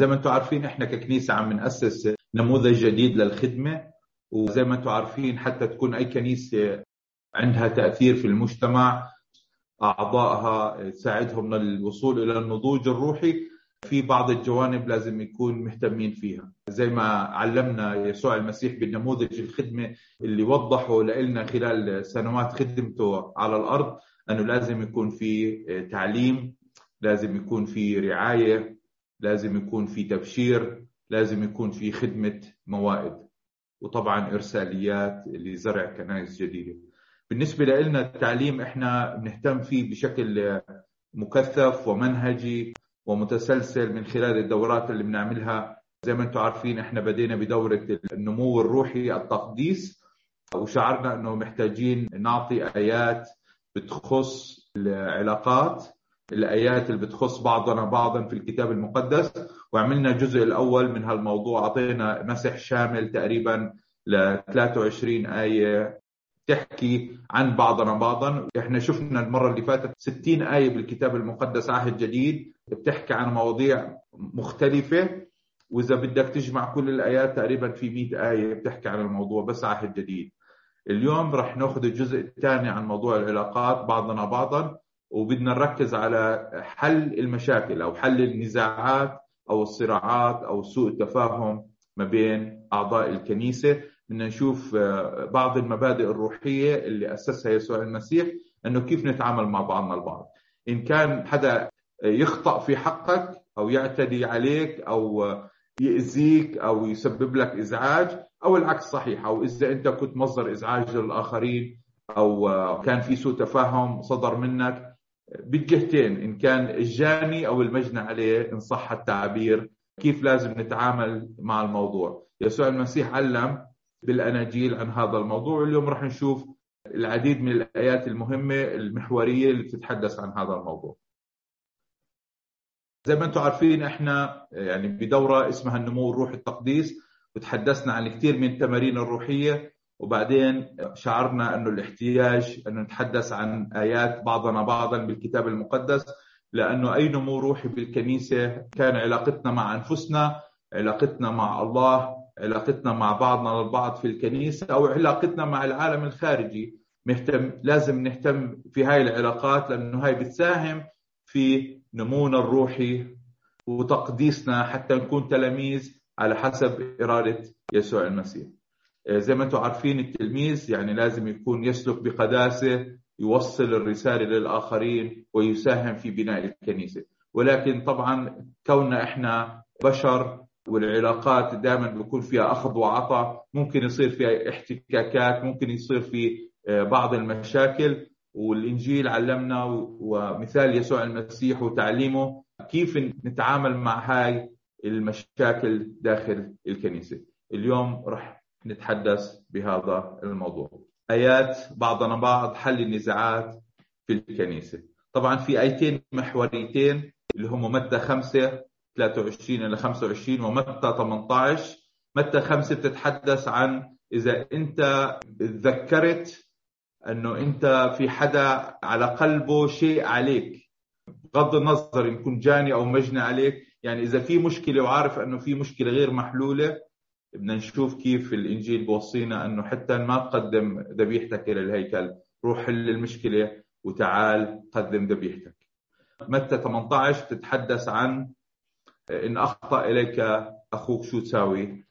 زي ما أنتم عارفين إحنا ككنيسة عم نأسس نموذج جديد للخدمة وزي ما أنتم عارفين حتى تكون أي كنيسة عندها تأثير في المجتمع أعضائها تساعدهم للوصول إلى النضوج الروحي في بعض الجوانب لازم يكون مهتمين فيها. زي ما علمنا يسوع المسيح بالنموذج الخدمة اللي وضحه لنا خلال سنوات خدمته على الأرض أنه لازم يكون في تعليم لازم يكون في رعاية لازم يكون في تبشير لازم يكون في خدمة موائد. وطبعا إرساليات لزرع كنائس جديدة بالنسبة لنا التعليم إحنا بنهتم فيه بشكل مكثف ومنهجي ومتسلسل من خلال الدورات اللي بنعملها. زي ما أنتم عارفين إحنا بدينا بدورة النمو الروحي التقديس. وشعرنا إنه محتاجين نعطي آيات بتخص العلاقات. الآيات اللي بتخص بعضنا بعضا في الكتاب المقدس وعملنا الجزء الأول من هالموضوع. أعطينا مسح شامل تقريبا ل 23 آية تحكي عن بعضنا بعضا. إحنا شفنا المرة اللي فاتت 60 آية بالكتاب المقدس عهد جديد بتحكي عن مواضيع مختلفة. وإذا بدك تجمع كل الآيات تقريبا في 100 آية بتحكي عن الموضوع بس عهد جديد. اليوم رح ناخذ الجزء الثاني عن موضوع العلاقات بعضنا بعضا. وبدنا نركز على حل المشاكل أو حل النزاعات أو الصراعات أو سوء التفاهم ما بين أعضاء الكنيسة. بدنا نشوف بعض المبادئ الروحية اللي أسسها يسوع المسيح أنه كيف نتعامل مع بعضنا البعض. إن كان حدا يخطأ في حقك أو يعتدي عليك أو يأذيك أو يسبب لك إزعاج أو العكس صحيح أو إذا أنت كنت مصدر إزعاج للآخرين أو كان في سوء تفاهم صدر منك بالجهتين إن كان الجاني أو المجنى عليه إن صح التعبير كيف لازم نتعامل مع الموضوع. يسوع المسيح علم بالأناجيل عن هذا الموضوع اليوم راح نشوف العديد من الآيات المهمة المحورية اللي بتتحدث عن هذا الموضوع. زي ما أنتم عارفين إحنا يعني بدورة اسمها النمو الروحي التقديس وتحدثنا عن كثير من التمارين الروحية. وبعدين شعرنا أنه الاحتياج انه نتحدث عن آيات بعضنا بعضا بالكتاب المقدس لأنه أي نمو روحي بالكنيسة كان علاقتنا مع أنفسنا علاقتنا مع الله علاقتنا مع بعضنا البعض في الكنيسة أو علاقتنا مع العالم الخارجي. مهتم لازم نهتم في هاي العلاقات لأنه هاي بتساهم في نمونا الروحي وتقديسنا حتى نكون تلاميذ على حسب إرادة يسوع المسيح. زي ما أنتم عارفين التلميذ يعني لازم يكون يسلك بقداسة يوصل الرسالة للآخرين ويساهم في بناء الكنيسة. ولكن طبعا كوننا إحنا بشر والعلاقات دائما بيكون فيها أخذ وعطاء ممكن يصير فيها احتكاكات ممكن يصير في بعض المشاكل. والإنجيل علمنا ومثال يسوع المسيح وتعليمه كيف نتعامل مع هاي المشاكل داخل الكنيسة. اليوم رح نتحدث بهذا الموضوع. آيات بعضنا بعض حل النزاعات في الكنيسة. طبعا في آيتين محوريتين اللي هم متى 5 23 إلى 25 ومتى 18 متى 5 بتتحدث عن إذا أنت تذكرت أنه أنت في حدا على قلبه شيء عليك بغض النظر كنت جاني أو مجني عليك. يعني إذا في مشكلة وعارف أنه في مشكلة غير محلولة بدنا نشوف كيف الإنجيل بوصينا أنه حتى ما تقدم ذبيحتك إلى الهيكل روح حل المشكلة وتعال قدم ذبيحتك. متى 18 تتحدث عن إن أخطأ إليك أخوك شو تساوي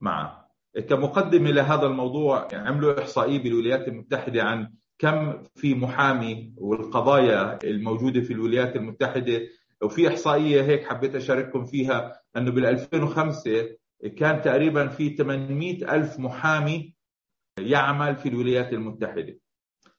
معه. كمقدمة لهذا الموضوع عملوا إحصائية بالولايات المتحدة عن كم في محامي والقضايا الموجودة في الولايات المتحدة وفي إحصائية هيك حبيت أشارككم فيها أنه بال 2005 كان تقريبا في 800 ألف محامي يعمل في الولايات المتحدة.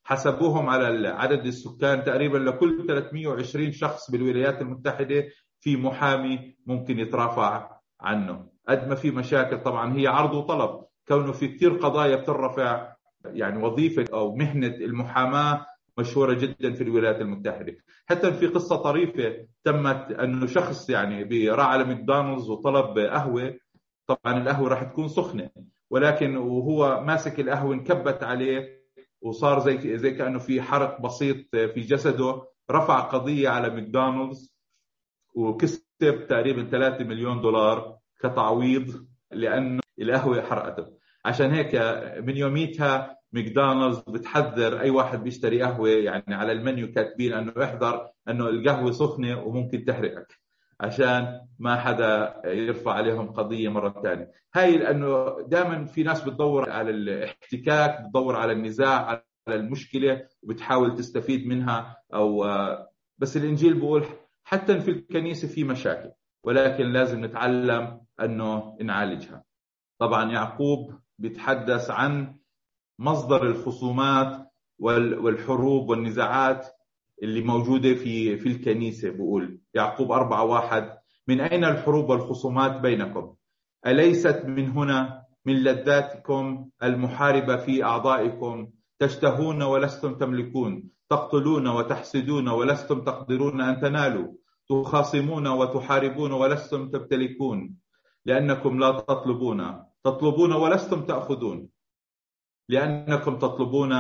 حسبوهم على عدد السكان تقريبا لكل 320 شخص بالولايات المتحدة في محامي ممكن يترافع عنه. قد ما في مشاكل طبعا هي عرض وطلب. كونه في كثير قضايا بترفع يعني وظيفة أو مهنة المحاماة مشهورة جدا في الولايات المتحدة. حتى في قصة طريفة تمت أنه شخص يعني راح على ماكدونالدز وطلب قهوة طبعا القهوة راح تكون سخنة ولكن وهو ماسك القهوة انكبت عليه وصار زي زي كأنه في حرق بسيط في جسده رفع قضية على ماكدونالدز وكسب تقريبا 3 مليون دولار كتعويض لأنه القهوة حرقته. عشان هيك من يوميتها ماكدونالدز بتحذر أي واحد بيشتري قهوة يعني على المنيو كاتبين إنه احذر إنه القهوة سخنة وممكن تحرقك. عشان ما حدا يرفع عليهم قضية مرة ثانية هاي لأنه دائما في ناس بتدور على الاحتكاك بتدور على النزاع على المشكلة وبتحاول تستفيد منها أو بس الإنجيل بيقول حتى في الكنيسة في مشاكل ولكن لازم نتعلم أنه نعالجها. طبعا يعقوب بيتحدث عن مصدر الخصومات والحروب والنزاعات. اللي موجودة في في الكنيسة بقول. يعقوب أربعة واحد. من أين الحروب والخصومات بينكم؟ أليست من هنا من لذاتكم المحاربة في أعضائكم؟ تشتهون ولستم تملكون تقتلون وتحسدون ولستم تقدرون أن تنالوا تخاصمون وتحاربون ولستم تمتلكون. لأنكم لا تطلبون تطلبون ولستم تأخذون. لأنكم تطلبون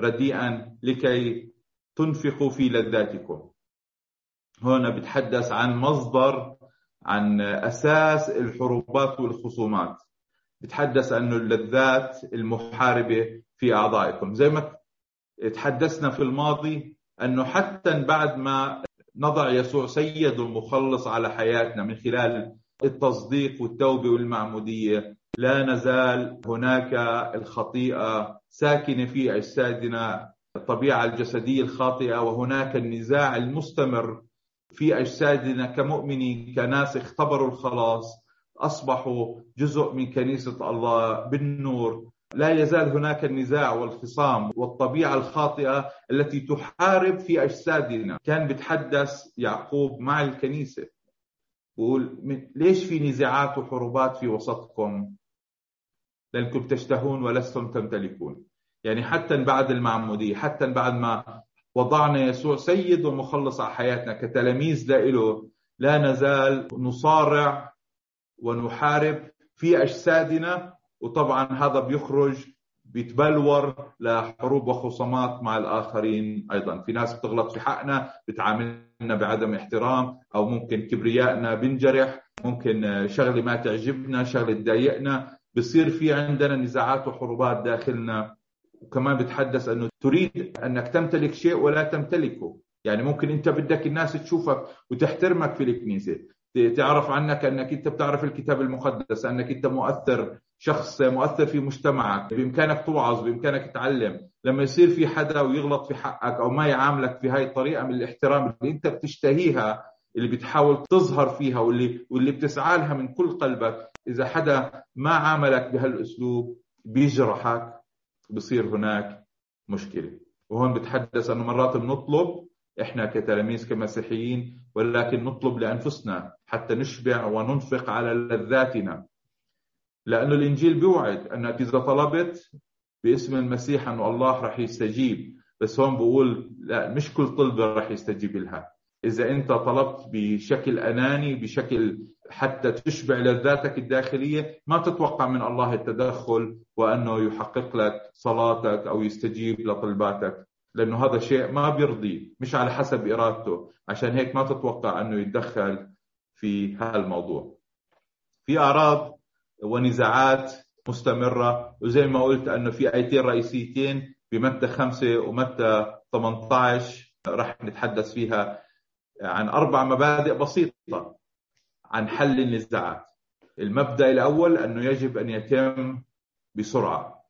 رديئا لكي تنفقوا في لذاتكم. هنا بتحدث عن مصدر عن أساس الحروبات والخصومات. بتحدث عن اللذات المحاربة في أعضائكم. زي ما تحدثنا في الماضي أنه حتى بعد ما نضع يسوع سيد ومخلص على حياتنا من خلال التصديق والتوبة والمعمودية لا نزال هناك الخطيئة ساكنة في أجسادنا الطبيعة الجسدية الخاطئة وهناك النزاع المستمر في أجسادنا كمؤمنين كناس اختبروا الخلاص أصبحوا جزء من كنيسة الله بالنور. لا يزال هناك النزاع والخصام والطبيعة الخاطئة التي تحارب في أجسادنا. كان بتحدث يعقوب مع الكنيسة بقول ليش في نزاعات وحروبات في وسطكم؟ لأنكم تشتهون ولستم تمتلكون. يعني حتى بعد المعمودية حتى بعد ما وضعنا يسوع سيد ومخلص على حياتنا كتلاميذ لإله لا نزال نصارع ونحارب في أجسادنا. وطبعا هذا بيخرج بيتبلور لحروب وخصومات مع الآخرين أيضا. في ناس بتغلط في حقنا بتعاملنا بعدم احترام أو ممكن كبريائنا بنجرح ممكن شغلة ما تعجبنا شغلة تضايقنا. بصير في عندنا نزاعات وحروبات داخلنا. وكمان بتحدث أنه تريد أنك تمتلك شيء ولا تمتلكه. يعني ممكن أنت بدك الناس تشوفك وتحترمك في الكنيسه تعرف عنك أنك أنت بتعرف الكتاب المقدس أنك أنت مؤثر شخص مؤثر في مجتمعك. بإمكانك توعظ بإمكانك تعلم لما يصير في حدا ويغلط في حقك أو ما يعاملك في هاي الطريقة من الاحترام اللي أنت بتشتهيها اللي بتحاول تظهر فيها واللي واللي بتسعى لها من كل قلبك إذا حدا ما عاملك بهالأسلوب بيجرحك. بصير هناك مشكلة. وهون بتحدث أنه مرات بنطلب إحنا كتلاميذ كمسيحيين ولكن نطلب لأنفسنا حتى نشبع وننفق على لذاتنا. لأنه الإنجيل بيوعد انك إذا طلبت باسم المسيح أنه الله راح يستجيب. بس هون بقول لا مش كل طلبة راح يستجيب لها. إذا أنت طلبت بشكل أناني بشكل حتى تشبع لذاتك الداخلية ما تتوقع من الله التدخل وأنه يحقق لك صلاتك أو يستجيب لطلباتك لأنه هذا شيء ما بيرضيه مش على حسب إرادته. عشان هيك ما تتوقع أنه يتدخل في هالموضوع. في أعراض ونزاعات مستمرة وزي ما قلت أنه في آيتين رئيسيتين بمتى خمسة ومتى 18 رح نتحدث فيها عن أربع مبادئ بسيطة عن حل النزاعات. المبدأ الأول أنه يجب أن يتم بسرعة.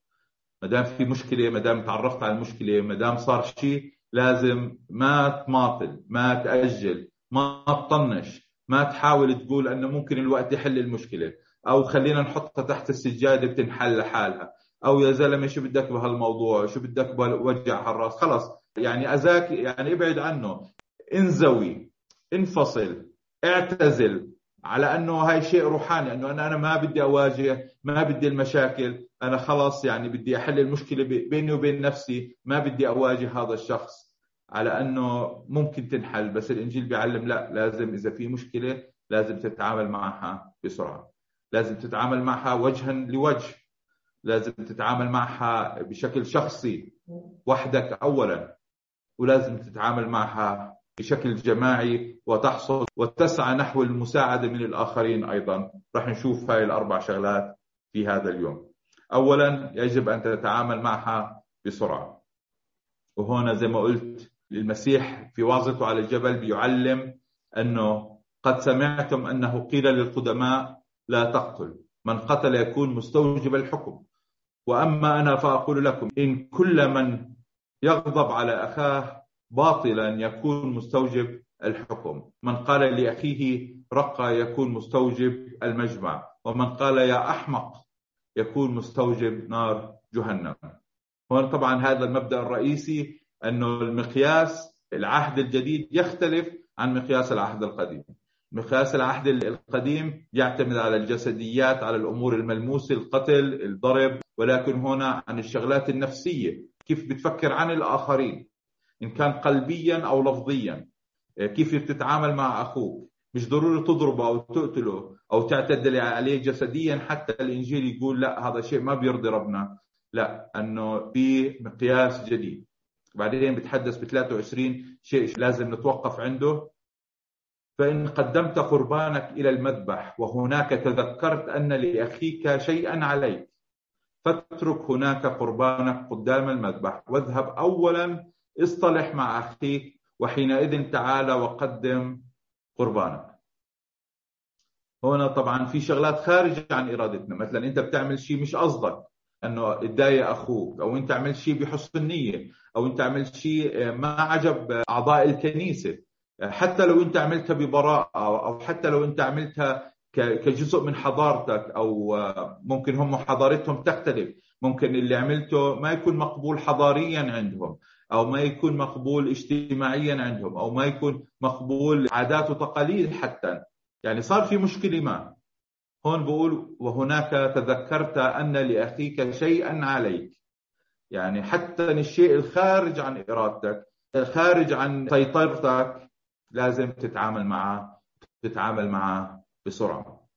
ما دام في مشكلة ما دام تعرفت على المشكلة ما دام صار شيء لازم ما تماطل ما تأجل ما تطنش ما تحاول تقول أنه ممكن الوقت يحل المشكلة. أو خلينا نحطها تحت السجادة بتنحل لحالها. أو يا زلمة شو بدك بهالموضوع؟ شو بدك بوجع هالراس؟ خلص. يعني اذاك يعني ابعد عنه. انزوي انفصل اعتزل. على أنه هاي شيء روحاني أنه أنا أنا ما بدي أواجه ما بدي المشاكل. أنا خلص يعني بدي أحل المشكلة بيني وبين نفسي. ما بدي أواجه هذا الشخص. على أنه ممكن تنحل بس الإنجيل بيعلم لا لازم إذا في مشكلة لازم تتعامل معها بسرعة. لازم تتعامل معها وجها لوجه. لازم تتعامل معها بشكل شخصي. وحدك اولا. ولازم تتعامل معها بشكل جماعي وتحصل وتسعى نحو المساعدة من الآخرين أيضا. رح نشوف هاي الأربع شغلات في هذا اليوم. أولا يجب أن تتعامل معها بسرعة. وهنا زي ما قلت المسيح في واظته على الجبل بيعلم أنه قد سمعتم أنه قيل للقدماء لا تقتل. من قتل يكون مستوجب الحكم. وأما أنا فأقول لكم إن كل من يغضب على أخاه باطلا يكون مستوجب الحكم. من قال لأخيه رقى يكون مستوجب المجمع ومن قال يا أحمق يكون مستوجب نار جهنم. هون طبعا هذا المبدأ الرئيسي أنه المقياس العهد الجديد يختلف عن مقياس العهد القديم. مقياس العهد القديم يعتمد على الجسديات على الأمور الملموسة القتل الضرب ولكن هنا عن الشغلات النفسية. كيف بتفكر عن الآخرين؟ إن كان قلبيا أو لفظيا. كيف بتتعامل مع أخوك؟ مش ضروري تضربه أو تقتله أو تعتدل عليه جسديا حتى الإنجيل يقول لا هذا شيء ما بيرضي ربنا. لا أنه في مقياس جديد. بعدين بتحدث ب 23 شيء لازم نتوقف عنده. فإن قدمت قربانك إلى المذبح وهناك تذكرت أن لأخيك شيئا عليك فاترك هناك قربانك قدام المذبح واذهب أولا اصطلح مع أخيك وحينئذ تعال وقدم قربانك. هنا طبعا في شغلات خارجة عن إرادتنا. مثلا أنت بتعمل شيء مش قصدك أنه تضايق أخوك أو أنت عملت شيء بحسن نيه أو أنت عملت شيء ما عجب أعضاء الكنيسة. حتى لو أنت عملتها ببراءة أو حتى لو أنت عملتها كجزء من حضارتك أو ممكن هم حضارتهم تختلف. ممكن اللي عملته ما يكون مقبول حضاريا عندهم. أو ما يكون مقبول اجتماعيا عندهم أو ما يكون مقبول عادات وتقاليد حتى. يعني صار في مشكلة ما. هون بقول وهناك تذكرت أن لأخيك شيئا عليك. يعني حتى الشيء الخارج عن إرادتك الخارج عن سيطرتك لازم تتعامل معه تتعامل معه بسرعة.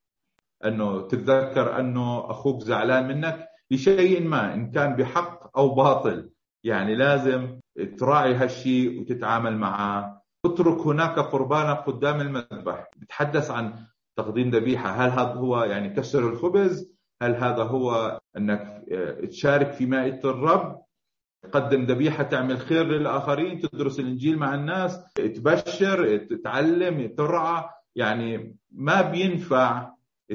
أنه تتذكر أنه أخوك زعلان منك لشيء ما إن كان بحق أو باطل. يعني لازم تراعي هالشيء وتتعامل معه. اترك هناك قربانك قدام المذبح. بتحدث عن تقديم ذبيحة. هل هذا هو يعني كسر الخبز؟ هل هذا هو أنك تشارك في مائده الرب تقدم ذبيحة تعمل خير للآخرين تدرس الإنجيل مع الناس تبشر تتعلم ترعى. يعني ما بينفع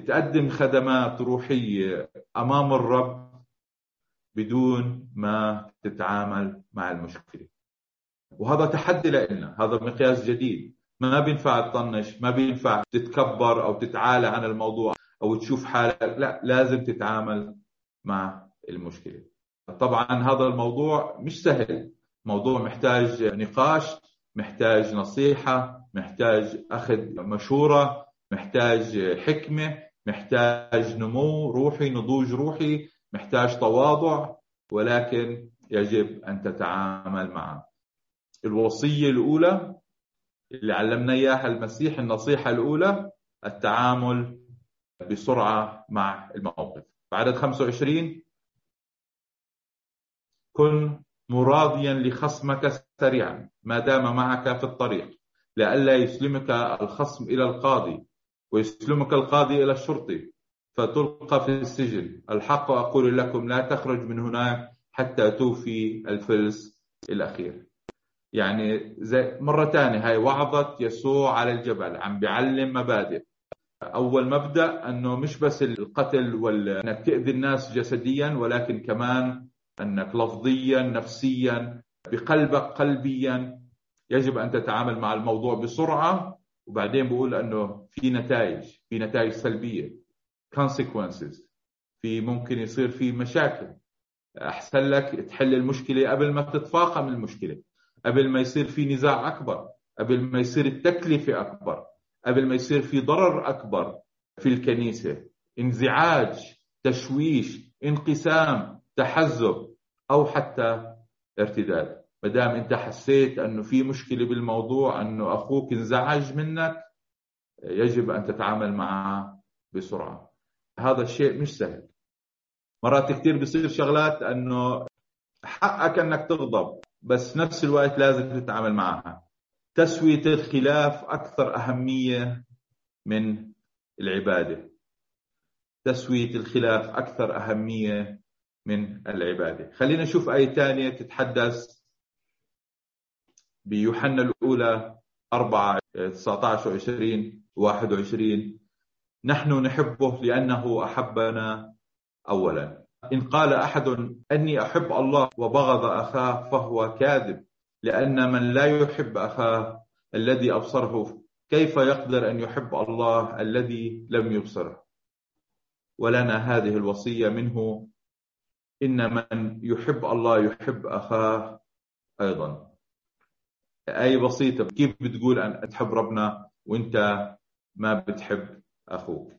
تقدم خدمات روحية أمام الرب بدون ما تتعامل مع المشكلة. وهذا تحدي لنا هذا مقياس جديد. ما بينفع تطنش ما بينفع تتكبر أو تتعالى عن الموضوع أو تشوف حالك. لا لازم تتعامل مع المشكلة. طبعا هذا الموضوع مش سهل. موضوع محتاج نقاش محتاج نصيحة محتاج أخذ مشورة محتاج حكمة محتاج نمو روحي نضوج روحي. محتاج تواضع ولكن يجب أن تتعامل معه. الوصية الأولى اللي علمنا إياها المسيح النصيحة الأولى التعامل بسرعة مع الموقف. بعدد 25 كن مراضيا لخصمك سريعا ما دام معك في الطريق لئلا يسلمك الخصم إلى القاضي ويسلمك القاضي إلى الشرطي. فتلقى في السجن. الحق أقول لكم لا تخرج من هناك حتى توفي الفلس الأخير. يعني زي مرة ثانية هاي وعظة يسوع على الجبل عم بيعلم مبادئ. أول مبدأ أنه مش بس القتل وأنك تأذي الناس جسديا ولكن كمان أنك لفظيا نفسيا بقلبك قلبيا. يجب أن تتعامل مع الموضوع بسرعة. وبعدين بقول أنه في نتائج في نتائج سلبية. Consequences. في ممكن يصير في مشاكل. أحسن لك تحل المشكلة قبل ما تتفاقم المشكلة. قبل ما يصير في نزاع أكبر. قبل ما يصير التكلفة أكبر. قبل ما يصير في ضرر أكبر في الكنيسة. انزعاج تشويش انقسام تحزب أو حتى ارتداد. ما دام أنت حسيت أنه في مشكلة بالموضوع أنه أخوك انزعج منك يجب أن تتعامل معه بسرعة. هذا الشيء مش سهل. مرات كثير بيصير شغلات إنه حقك إنك تغضب بس نفس الوقت لازم تتعامل معها. تسوية الخلاف أكثر أهمية من العبادة. تسوية الخلاف أكثر أهمية من العبادة. خلينا نشوف آية ثانية تتحدث بيوحنا الأولى 4 19 و 20 21 نحن نحبه لأنه أحبنا أولا. إن قال أحد أني أحب الله وبغض أخاه فهو كاذب لأن من لا يحب أخاه الذي أبصره كيف يقدر أن يحب الله الذي لم يبصره؟ ولنا هذه الوصية منه إن من يحب الله يحب أخاه أيضا. أي بسيطة كيف بتقول أن تحب ربنا وإنت ما بتحب؟ أخوك.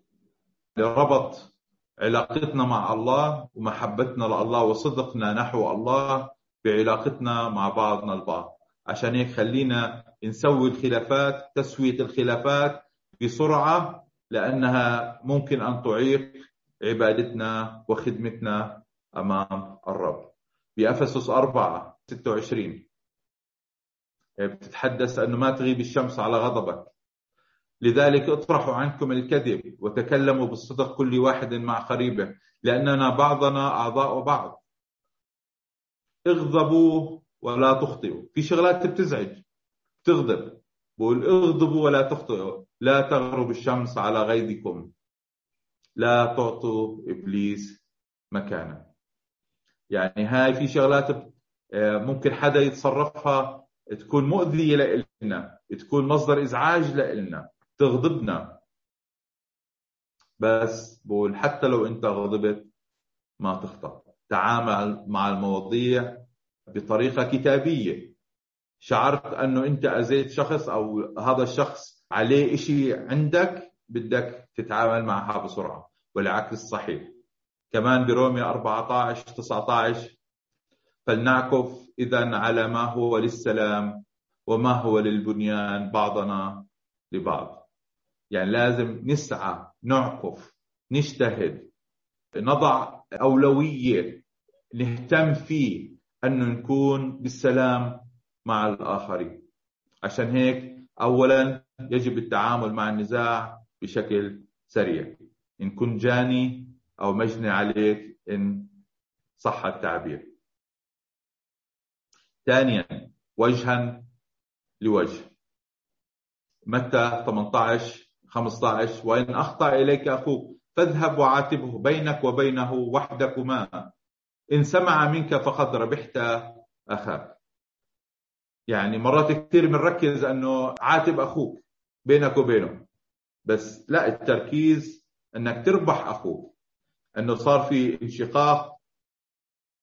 ربط علاقتنا مع الله ومحبتنا لله وصدقنا نحو الله بعلاقتنا مع بعضنا البعض. عشان هيك خلينا نسوي الخلافات تسوية الخلافات بسرعة لأنها ممكن أن تعيق عبادتنا وخدمتنا أمام الرب. بأفسس 4 26 بتتحدث أنه ما تغيب الشمس على غضبك. لذلك اطرحوا عنكم الكذب وتكلموا بالصدق كل واحد مع قريبه لأننا بعضنا أعضاء بعض. اغضبوا ولا تخطئوا. في شغلات بتزعج بتغضب. بقول اغضبوا ولا تخطئوا. لا تغرب الشمس على غيظكم. لا تعطوا إبليس مكانه. يعني هاي في شغلات آه، ممكن حدا يتصرفها تكون مؤذية لنا تكون مصدر إزعاج لنا تغضبنا. بس بقول حتى لو أنت غضبت ما تخطأ. تعامل مع المواضيع بطريقة كتابية. شعرت أنه أنت أذيت شخص أو هذا الشخص عليه إشي عندك بدك تتعامل معها بسرعة. والعكس صحيح. كمان برومي 14 19 فلنعكف إذا على ما هو للسلام وما هو للبنيان بعضنا لبعض. يعني لازم نسعى نعكف نجتهد نضع أولوية نهتم فيه أنه نكون بالسلام مع الآخرين. عشان هيك أولا يجب التعامل مع النزاع بشكل سريع. إن كنت جاني أو مجني عليك إن صح التعبير. ثانيا وجها لوجه. متى؟ 18 15 وإن أخطأ إليك أخوك فاذهب وعاتبه بينك وبينه وحدكما. إن سمع منك فقد ربحت أخاك. يعني مرات كثير بنركز أنه عاتب أخوك بينك وبينه بس لا التركيز أنك تربح أخوك. أنه صار في انشقاق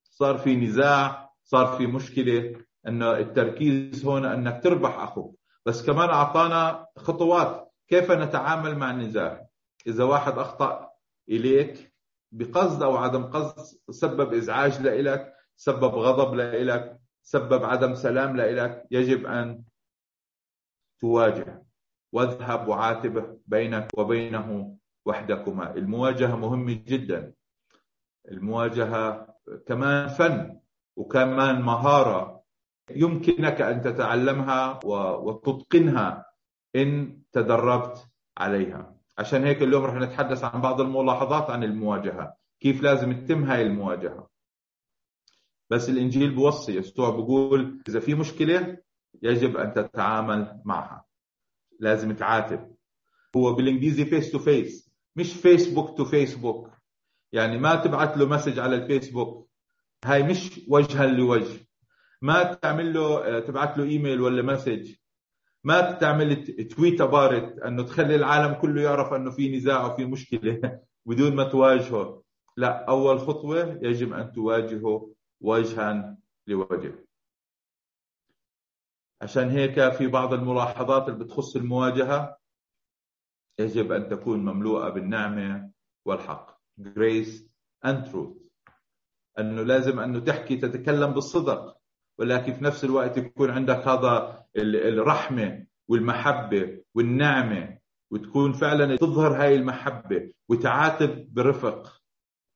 صار في نزاع صار في مشكلة أنه التركيز هون أنك تربح أخوك. بس كمان أعطانا خطوات كيف نتعامل مع النزاع؟ إذا واحد أخطأ إليك بقصد أو عدم قصد سبب إزعاج لإلك سبب غضب لإلك سبب عدم سلام لإلك يجب أن تواجه. واذهب وعاتبه بينك وبينه وحدكما. المواجهة مهمة جدا. المواجهة كمان فن وكمان مهارة يمكنك أن تتعلمها وتتقنها. إن تدربت عليها. عشان هيك اليوم رح نتحدث عن بعض الملاحظات عن المواجهة. كيف لازم تتم هاي المواجهة. بس الإنجيل بوصي يسوع بقول إذا في مشكلة يجب أن تتعامل معها. لازم تعاتب. هو بالإنجليزي face to face مش Facebook to Facebook يعني ما تبعت له message على الفيسبوك. هاي مش وجها لوجه. ما تعمل له تبعت له إيميل ولا message. ما تعمل tweet about إنه تخلي العالم كله يعرف إنه في نزاع وفي مشكلة بدون ما تواجهه. لا أول خطوة يجب أن تواجهه وجها لوجه. عشان هيك في بعض الملاحظات اللي بتخص المواجهة يجب أن تكون مملوءة بالنعمة والحق. Grace and truth. إنه لازم إنه تحكي تتكلم بالصدق. ولكن في نفس الوقت يكون عندك هذا الرحمة والمحبة والنعمة وتكون فعلا تظهر هاي المحبة وتعاتب برفق.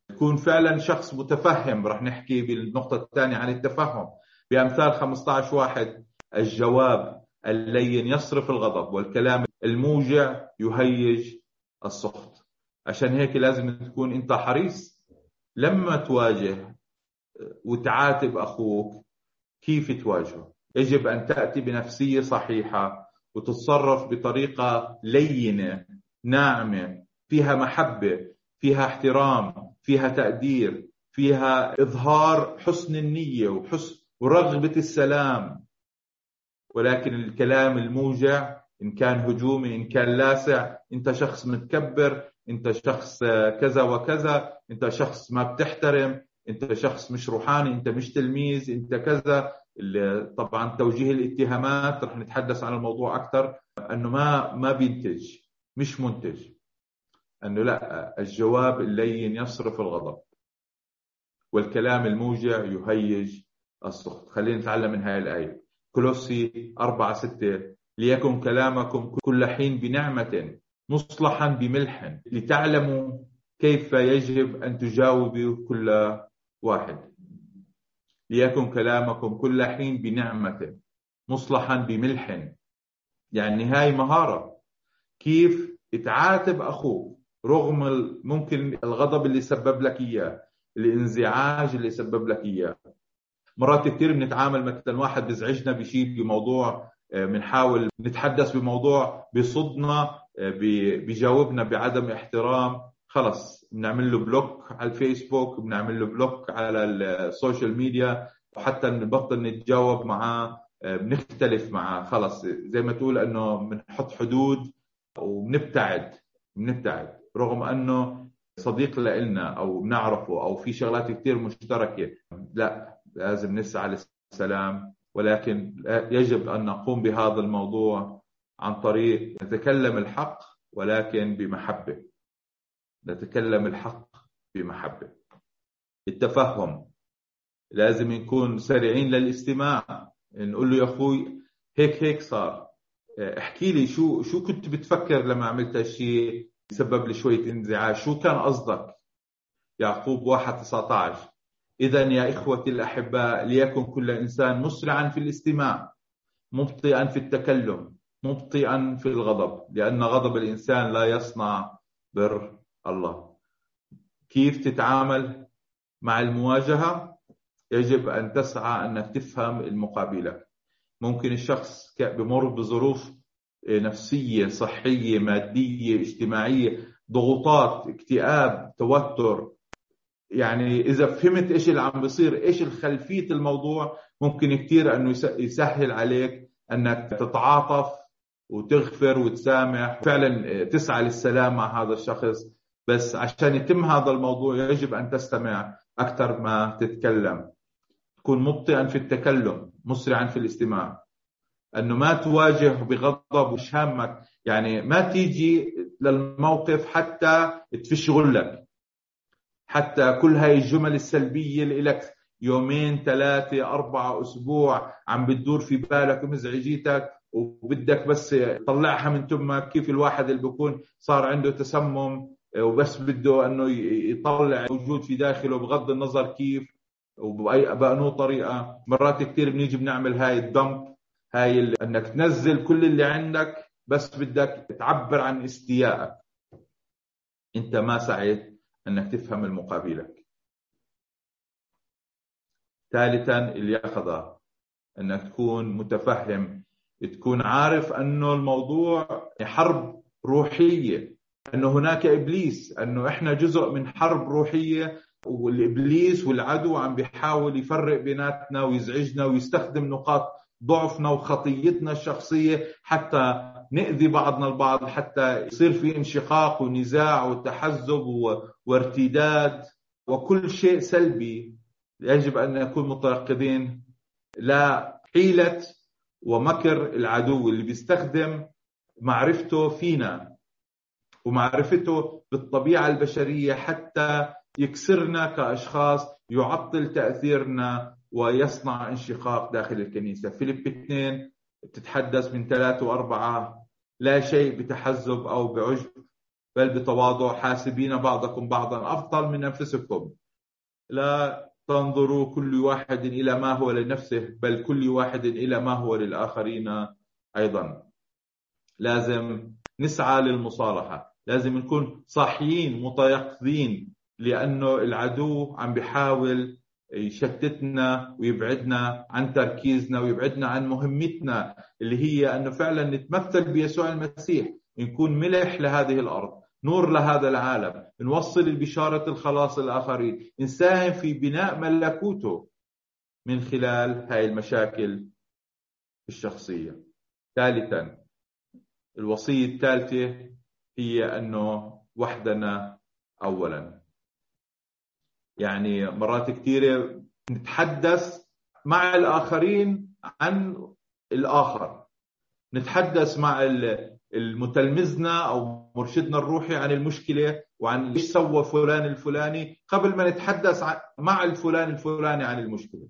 تكون فعلا شخص متفهم رح نحكي بالنقطة الثانية عن التفهم. بأمثال 15 واحد الجواب اللين يصرف الغضب والكلام الموجع يهيج السخط. عشان هيك لازم تكون أنت حريص لما تواجه وتعاتب أخوك كيف تواجهه يجب أن تأتي بنفسية صحيحة وتتصرف بطريقة لينة ناعمة فيها محبة فيها احترام فيها تقدير فيها إظهار حسن النية وحسن ورغبة السلام. ولكن الكلام الموجع إن كان هجومي إن كان لاسع أنت شخص متكبر أنت شخص كذا وكذا أنت شخص ما بتحترم. انت شخص مش روحاني انت مش تلميذ انت كذا. طبعا توجيه الاتهامات رح نتحدث عن الموضوع أكثر أنه ما ما بينتج مش منتج. أنه لا الجواب اللين يصرف الغضب. والكلام الموجع يهيج السخط. خلينا نتعلم من هاي الآية. كولوسي 4 6 ليكن كلامكم كل حين بنعمة مصلحا بملح. لتعلموا كيف يجب أن تجاوبوا كل واحد. ليكن كلامكم كل حين بنعمة مصلحا بملح. يعني هاي مهارة. كيف تعاتب أخوك رغم ممكن الغضب اللي سبب لك إياه الانزعاج اللي سبب لك إياه. مرات كثير بنتعامل مثلا واحد بيزعجنا بشيء بموضوع بنحاول نتحدث بموضوع بصدنا بيجاوبنا بعدم احترام. خلص بنعمل له block على الفيسبوك بنعمل له block على الـ social media وحتى نبطل نتجاوب معاه بنختلف معاه. خلص زي ما تقول إنه بنحط حدود وبنبتعد بنبتعد. رغم إنه صديق لنا أو بنعرفه أو في شغلات كثير مشتركة. لا لازم نسعى للسلام. ولكن يجب أن نقوم بهذا الموضوع عن طريق نتكلم الحق ولكن بمحبة. نتكلم الحق بمحبة التفهم لازم نكون سريعين للاستماع. نقول له يا أخوي هيك هيك صار. احكي لي شو شو كنت بتفكر لما عملت هالشيء سبب لي شوية انزعاج؟ شو كان قصدك؟ يعقوب 1 19 إذا يا إخوتي الأحباء ليكن كل إنسان مسرعا في الاستماع مبطئا في التكلم مبطئا في الغضب لأن غضب الإنسان لا يصنع بر الله. كيف تتعامل مع المواجهة؟ يجب أن تسعى أنك تفهم المقابلة. ممكن الشخص بمر بظروف نفسية صحية مادية اجتماعية ضغوطات اكتئاب توتر. يعني إذا فهمت إيش اللي عم بيصير إيش الخلفية الموضوع ممكن كثير أنه يسهل عليك أنك تتعاطف وتغفر وتسامح. فعلا تسعى للسلام مع هذا الشخص. بس عشان يتم هذا الموضوع يجب أن تستمع أكثر ما تتكلم. تكون مبطئا في التكلم مسرعا في الاستماع. أنه ما تواجه بغضب وش هامك يعني ما تيجي للموقف حتى تفش غلك. حتى كل هاي الجمل السلبية اللي لك يومين ثلاثة أربعة أسبوع عم بتدور في بالك ومزعجيتك وبدك بس تطلعها من تمك. كيف الواحد اللي بيكون صار عنده تسمم وبس بده أنه يطلع موجود في داخله بغض النظر كيف وبأي بأنو طريقة. مرات كثير بنيجي بنعمل هاي الدمب هاي إنك تنزل كل اللي عندك بس بدك تعبر عن استيائك. أنت ما سعيت إنك تفهم المقابلك ثالثا اليقظة. إنك تكون متفهم تكون عارف أنه الموضوع حرب روحية. أنه هناك إبليس أنه إحنا جزء من حرب روحية والإبليس والعدو عم بيحاول يفرق بيناتنا ويزعجنا ويستخدم نقاط ضعفنا وخطيتنا الشخصية حتى نأذي بعضنا البعض حتى يصير في انشقاق ونزاع وتحزب وارتداد وكل شيء سلبي. يجب أن نكون متيقظين لا حيلة ومكر العدو اللي بيستخدم معرفته فينا. ومعرفته بالطبيعة البشرية حتى يكسرنا كأشخاص يعطل تأثيرنا ويصنع انشقاق داخل الكنيسة. فيليب 2 تتحدث من ثلاثة وأربعة لا شيء بتحزب أو بعجب بل بتواضع. حاسبين بعضكم بعضا أفضل من أنفسكم. لا تنظروا كل واحد إلى ما هو لنفسه بل كل واحد إلى ما هو للآخرين أيضا. لازم نسعى للمصالحة. لازم نكون صاحيين متيقظين لأنه العدو عم بيحاول يشتتنا ويبعدنا عن تركيزنا ويبعدنا عن مهمتنا اللي هي أنه فعلا نتمثل بيسوع المسيح نكون ملح لهذه الأرض نور لهذا العالم نوصل البشارة الخلاص الآخرين نساهم في بناء ملكوته من خلال هاي المشاكل الشخصية. ثالثا الوصية الثالثة هي أنه وحدنا أولا. يعني مرات كثيرة نتحدث مع الآخرين عن الآخر. نتحدث مع المتلمذنا أو مرشدنا الروحي عن المشكلة وعن إيش سوى فلان الفلاني قبل ما نتحدث مع الفلان الفلاني عن المشكلة.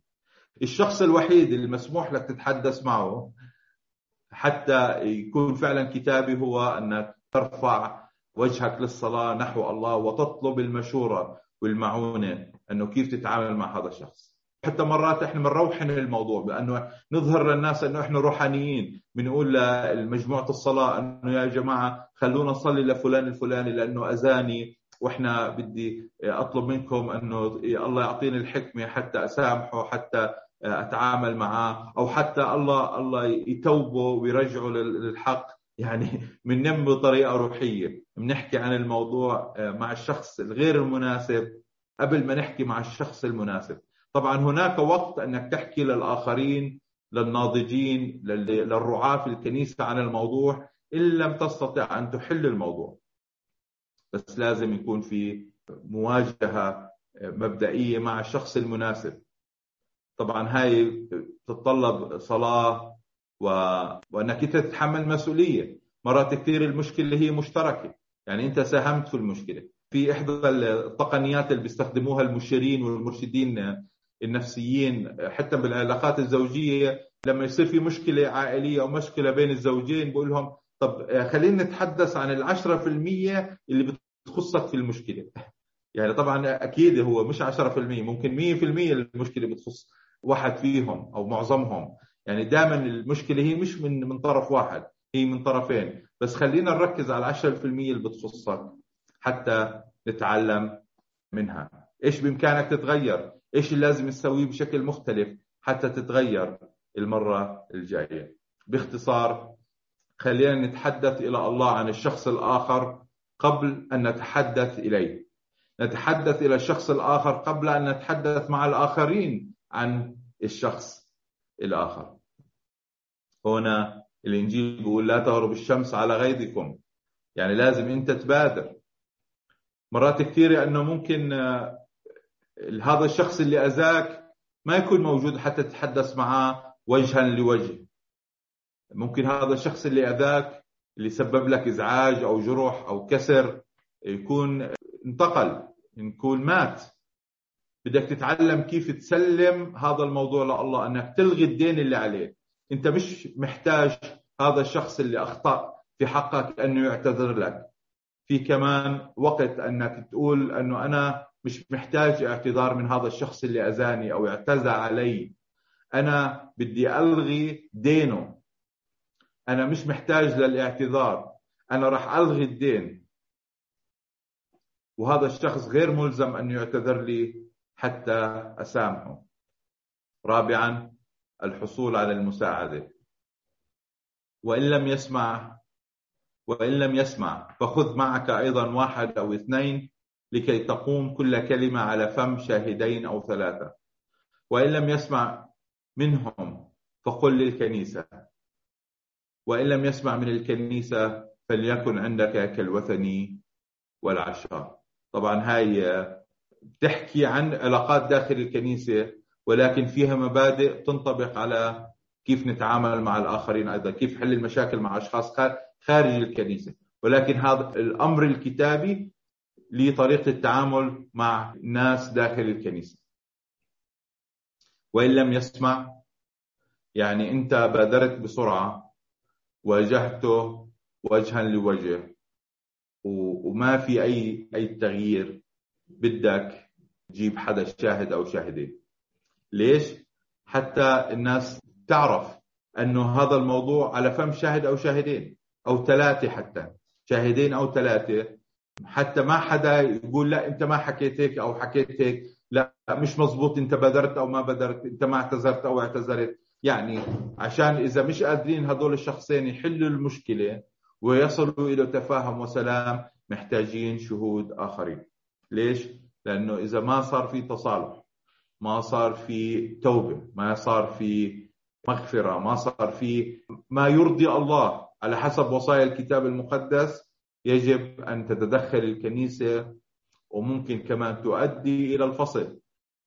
الشخص الوحيد المسموح لك تتحدث معه حتى يكون فعلا كتابي هو أنك ترفع وجهك للصلاة نحو الله وتطلب المشورة والمعونة أنه كيف تتعامل مع هذا الشخص. حتى مرات إحنا بنروحن الموضوع بأنه نظهر للناس أنه إحنا روحانيين. بنقول لمجموعه الصلاة أنه يا جماعة خلونا نصلي لفلان الفلاني لأنه أذاني وإحنا بدي أطلب منكم أنه الله يعطيني الحكمة حتى أسامحه حتى أتعامل معاه أو حتى الله الله يتوبه ويرجعه للحق. يعني بننم بطريقة روحية. بنحكي عن الموضوع مع الشخص الغير المناسب قبل ما نحكي مع الشخص المناسب. طبعا هناك وقت أنك تحكي للآخرين للناضجين للرعاة في الكنيسة عن الموضوع إن لم تستطع أن تحل الموضوع. بس لازم يكون في مواجهة مبدئية مع الشخص المناسب. طبعا هاي تتطلب صلاة و... وأنك أنت تتحمل مسؤولية. مرات كثير المشكلة هي مشتركة. يعني أنت ساهمت في المشكلة. في إحدى التقنيات اللي بيستخدموها المشيرين والمرشدين النفسيين حتى بالعلاقات الزوجية لما يصير في مشكلة عائلية أو مشكلة بين الزوجين بقول لهم طب خلينا نتحدث عن في المية اللي بتخصك في المشكلة. يعني طبعا أكيد هو مش عشرة في المية ممكن مية في المية المشكلة بتخص واحد فيهم أو معظمهم. يعني دائما المشكلة هي مش من من طرف واحد هي من طرفين. بس خلينا نركز على العشرة في المية اللي بتخصك حتى نتعلم منها. إيش بإمكانك تتغير؟ إيش اللي لازم تسويه بشكل مختلف حتى تتغير المرة الجاية؟ باختصار خلينا نتحدث إلى الله عن الشخص الآخر قبل أن نتحدث إليه. نتحدث إلى الشخص الآخر قبل أن نتحدث مع الآخرين عن الشخص الآخر هنا الإنجيل بيقول لا تغرب الشمس على غيظكم. يعني لازم أنت تبادر. مرات كثيرة أنه ممكن هذا الشخص اللي أذاك ما يكون موجود حتى تتحدث معه وجها لوجه. ممكن هذا الشخص اللي أذاك اللي سبب لك إزعاج أو جرح أو كسر يكون انتقل يكون مات. بدك تتعلم كيف تسلم هذا الموضوع لله أنك تلغي الدين اللي عليه أنت مش محتاج هذا الشخص اللي أخطأ في حقك أنه يعتذر لك. في كمان وقت أنك تقول أنه أنا مش محتاج اعتذار من هذا الشخص اللي أذاني أو اعتذى علي. أنا بدي ألغي دينه. أنا مش محتاج للاعتذار. أنا راح ألغي الدين. وهذا الشخص غير ملزم أن يعتذر لي. حتى أسامحه. رابعا الحصول على المساعدة. وإن لم يسمع وإن لم يسمع فخذ معك أيضا واحد أو اثنين لكي تقوم كل كلمة على فم شاهدين أو ثلاثة. وإن لم يسمع منهم فقل للكنيسة. وإن لم يسمع من الكنيسة فليكن عندك كالوثني والعشاء. طبعا هاي بتحكي عن علاقات داخل الكنيسة ولكن فيها مبادئ تنطبق على كيف نتعامل مع الآخرين أيضا كيف حل المشاكل مع أشخاص خارج الكنيسة. ولكن هذا الأمر الكتابي لطريقة التعامل مع ناس داخل الكنيسة. وإن لم يسمع يعني أنت بادرت بسرعة واجهته وجها لوجه وما في أي أي تغيير. بدك تجيب حدا شاهد أو شاهدين ليش؟ حتى الناس تعرف أنه هذا الموضوع على فم شاهد أو شاهدين أو ثلاثة حتى. شاهدين أو ثلاثة. حتى ما حدا يقول لا أنت ما حكيت هيك أو حكيت هيك. لا مش مزبوط أنت بدرت أو ما بدرت أنت ما اعتذرت أو اعتذرت. يعني عشان إذا مش قادرين هذول الشخصين يحلوا المشكلة ويصلوا إلى تفاهم وسلام محتاجين شهود آخرين. ليش؟ لأنه إذا ما صار في تصالح ما صار في توبة ما صار في مغفرة ما صار في ما يرضي الله على حسب وصايا الكتاب المقدس يجب أن تتدخل الكنيسة وممكن كمان تؤدي إلى الفصل.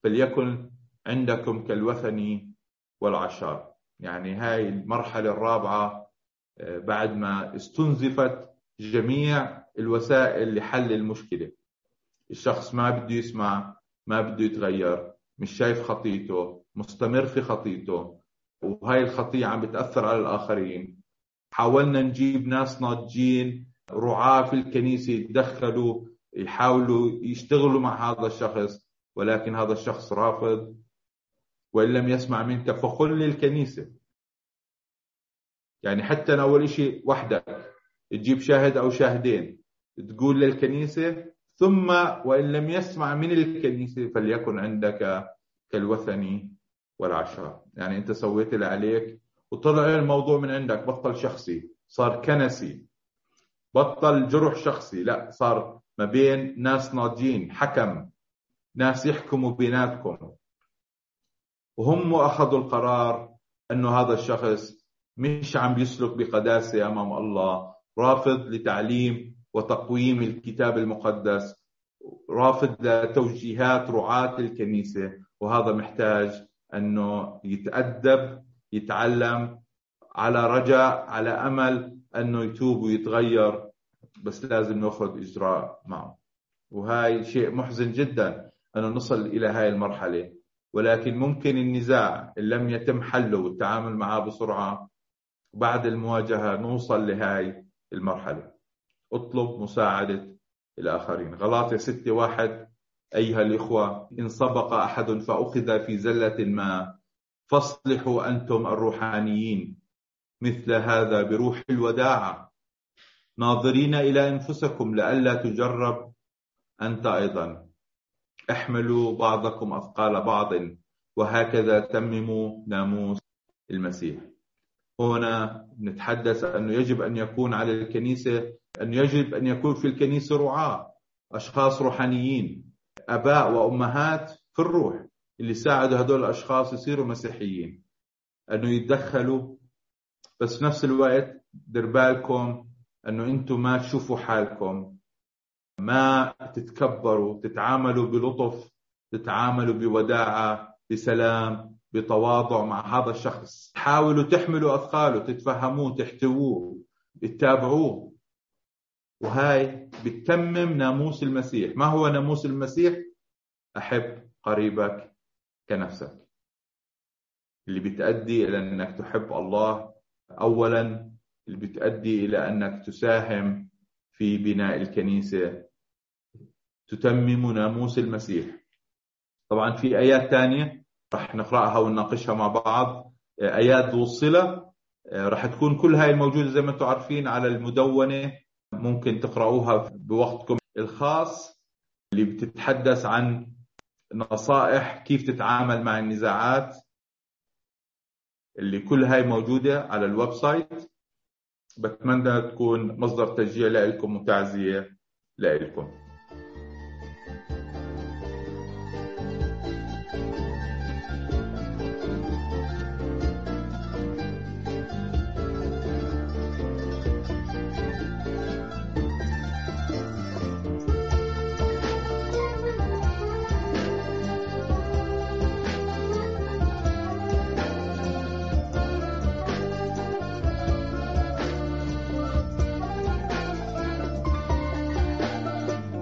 فليكن عندكم كالوثني والعشار. يعني هاي المرحلة الرابعة آه، بعد ما استنزفت جميع الوسائل لحل المشكلة. الشخص ما بده يسمع ما بده يتغير مش شايف خطيته مستمر في خطيته وهاي الخطية عم بتأثر على الآخرين. حاولنا نجيب ناس ناضجين رعاة في الكنيسة يتدخلوا يحاولوا يشتغلوا مع هذا الشخص ولكن هذا الشخص رافض وإن لم يسمع منك فقل للكنيسة. يعني حتى أول شيء وحدك تجيب شاهد أو شاهدين تقول للكنيسة ثم وإن لم يسمع من الكنيسة فليكن عندك كالوثني والعشرة. يعني أنت سويت اللي عليك وطلع الموضوع من عندك بطل شخصي صار كنسي بطل جرح شخصي. لا صار ما بين ناس ناضجين حكم ناس يحكموا بيناتكم. وهم أخذوا القرار أنه هذا الشخص مش عم يسلك بقداسة أمام الله رافض لتعليم وتقويم الكتاب المقدس رافض لتوجيهات رعاة الكنيسة وهذا محتاج أنه يتأدب يتعلم على رجاء على أمل أنه يتوب ويتغير بس لازم نأخذ إجراء معه. وهاي شيء محزن جدا أنه نصل إلى هاي المرحلة. ولكن ممكن النزاع إن لم يتم حله والتعامل معه بسرعة بعد المواجهة نوصل لهاي المرحلة. اطلب مساعدة الآخرين. غلاطة 6 واحد. أيها الإخوة إن سبق أحد فأخذ في زلة ما فاصلحوا أنتم الروحانيين مثل هذا بروح الوداعة ناظرين إلى أنفسكم لئلا تجرب أنت أيضا. احملوا بعضكم أثقال بعض وهكذا تمموا ناموس المسيح. هنا نتحدث أنه يجب أن يكون على الكنيسة أن يجب أن يكون في الكنيسة رعاة أشخاص روحانيين أباء وأمهات في الروح اللي ساعدوا هدول الأشخاص يصيروا مسيحيين. أنه يتدخلوا بس في نفس الوقت دير بالكم أنه أنتم ما تشوفوا حالكم. ما تتكبروا تتعاملوا بلطف تتعاملوا بوداعة بسلام بتواضع مع هذا الشخص. حاولوا تحملوا اثقاله تتفهموه تحتووه تتابعوه. وهاي بتتمم ناموس المسيح. ما هو ناموس المسيح؟ أحب قريبك كنفسك. اللي بتأدي إلى أنك تحب الله أولا اللي بتأدي إلى أنك تساهم في بناء الكنيسة. تتمم ناموس المسيح. طبعا في آيات ثانية رح نقرأها ونناقشها مع بعض. آيات ذو الصلة. رح تكون كل هاي الموجودة زي ما أنتم عارفين على المدونة. ممكن تقرأوها بوقتكم الخاص اللي بتتحدث عن نصائح كيف تتعامل مع النزاعات اللي كل هاي موجودة على الـ website. بتمنى تكون مصدر تشجيع لكم وتعزية لكم.